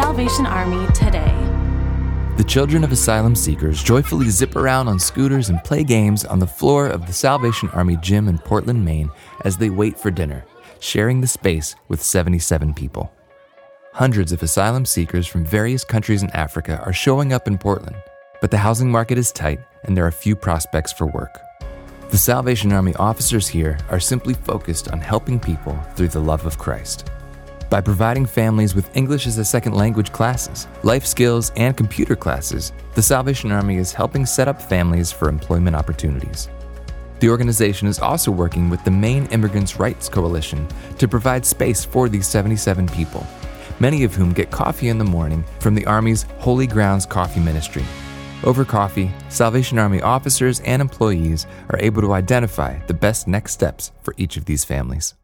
Salvation Army today. The children of asylum seekers joyfully zip around on scooters and play games on the floor of the Salvation Army gym in Portland, Maine, as they wait for dinner, sharing the space with 77 people. Hundreds of asylum seekers from various countries in Africa are showing up in Portland, but the housing market is tight and there are few prospects for work. The Salvation Army officers here are simply focused on helping people through the love of Christ. By providing families with English as a second language classes, life skills, and computer classes, the Salvation Army is helping set up families for employment opportunities. The organization is also working with the Maine Immigrants' Rights Coalition to provide space for these 77 people, many of whom get coffee in the morning from the Army's Holy Grounds Coffee Ministry. Over coffee, Salvation Army officers and employees are able to identify the best next steps for each of these families.